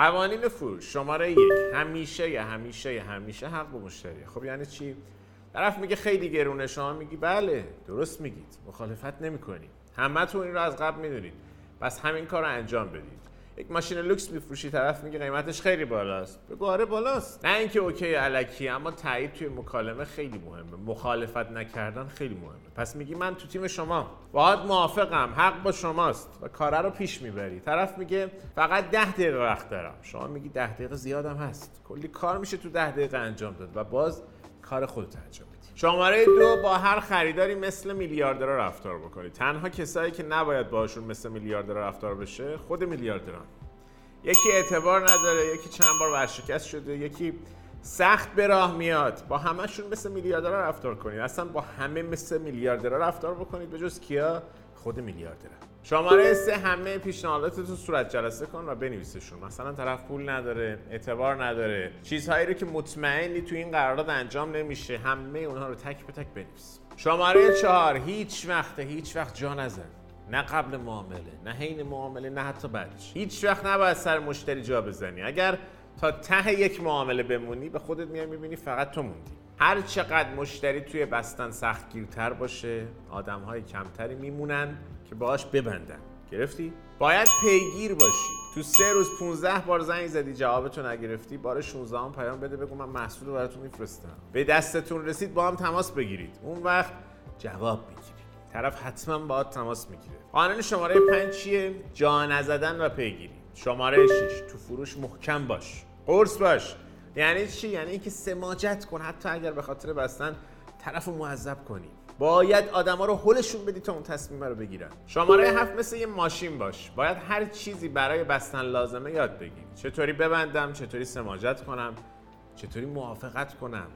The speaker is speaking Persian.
قوانین فروش شماره یک همیشه یا همیشه یا همیشه حق به مشتریه خب یعنی چی؟ طرف میگه خیلی گرونه شما میگی بله درست میگید. مخالفت نمی‌کنی. همتون این رو از قبل می‌دونید. پس همین کار رو انجام بدید. یک ماشین لوکس میفروشی طرف میگه قیمتش خیلی بالاست. بگو آره بالاست. نه اینکه OK الکی اما تایید توی مکالمه خیلی مهمه. مخالفت نکردن خیلی مهمه. پس میگی من تو تیم شما باهات موافقم حق با شماست و کاره رو پیش می‌بری. طرف میگه فقط ده دقیقه وقت دارم. شما میگی ده دقیقه زیادم هست. کلی کار میشه تو ده دقیقه انجام داد و باز کار خودت انجام بدی. شماره دو با هر خریداری مثل میلیاردرها رفتار بکنید تنها کسایی که نباید باشون مثل میلیاردرها رفتار بشه خود میلیاردران. یکی اعتبار نداره یکی چند بار ورشکست شده یکی سخت به راه میاد. با همشون مثل میلیاردرها رفتار کنید. اصلا با همه مثل میلیاردرها رفتار بکنید. به جز کیا؟ خود میلیاردرها. شماره سه همه پیشنهاداتتون صورت جلسه کن و بنویسشون. مثلا طرف پول نداره اعتبار نداره. چیزهایی رو که مطمئنی تو این قرارداد انجام نمیشه همه اونها رو تک به تک بنویس. شماره چهار هیچ وقت هیچ وقت جا نزن. نه قبل معامله نه حین معامله نه حتی بعدش. هیچ وقت نباید سر مشتری جا بزنی. اگر تا ته یک معامله بمونی به خودت میای می‌بینی فقط تو موندی. هر چقدر مشتری توی بستن سختگیرتر باشه آدم های کمتری میمونن که باهاش ببندن. گرفتی؟ باید پیگیر باشی. تو سه روز 15 بار زنگ زدی جوابتو نگرفتی بار 16 هم پیام بده بگو من محصول رو براتون میفرستم. به دستتون رسید با هم تماس بگیرید. اون وقت جواب می‌گیری طرف حتما باهات تماس می‌گیره. قانون شماره 5 چیه؟ جا نزدن و پیگیری. شماره 6 تو فروش محکم باش. قرص باش. یعنی چی؟ یعنی اینکه سماجت کن. حتی اگر به خاطر بستن طرف رو معذب کنی. باید آدما رو هلشون بدی تا اون تصمیم رو بگیرن. شماره هفت مثل یه ماشین باش. باید هر چیزی برای بستن لازمه یاد بگیری. چطوری ببندم؟ چطوری سماجت کنم؟ چطوری موافقت کنم؟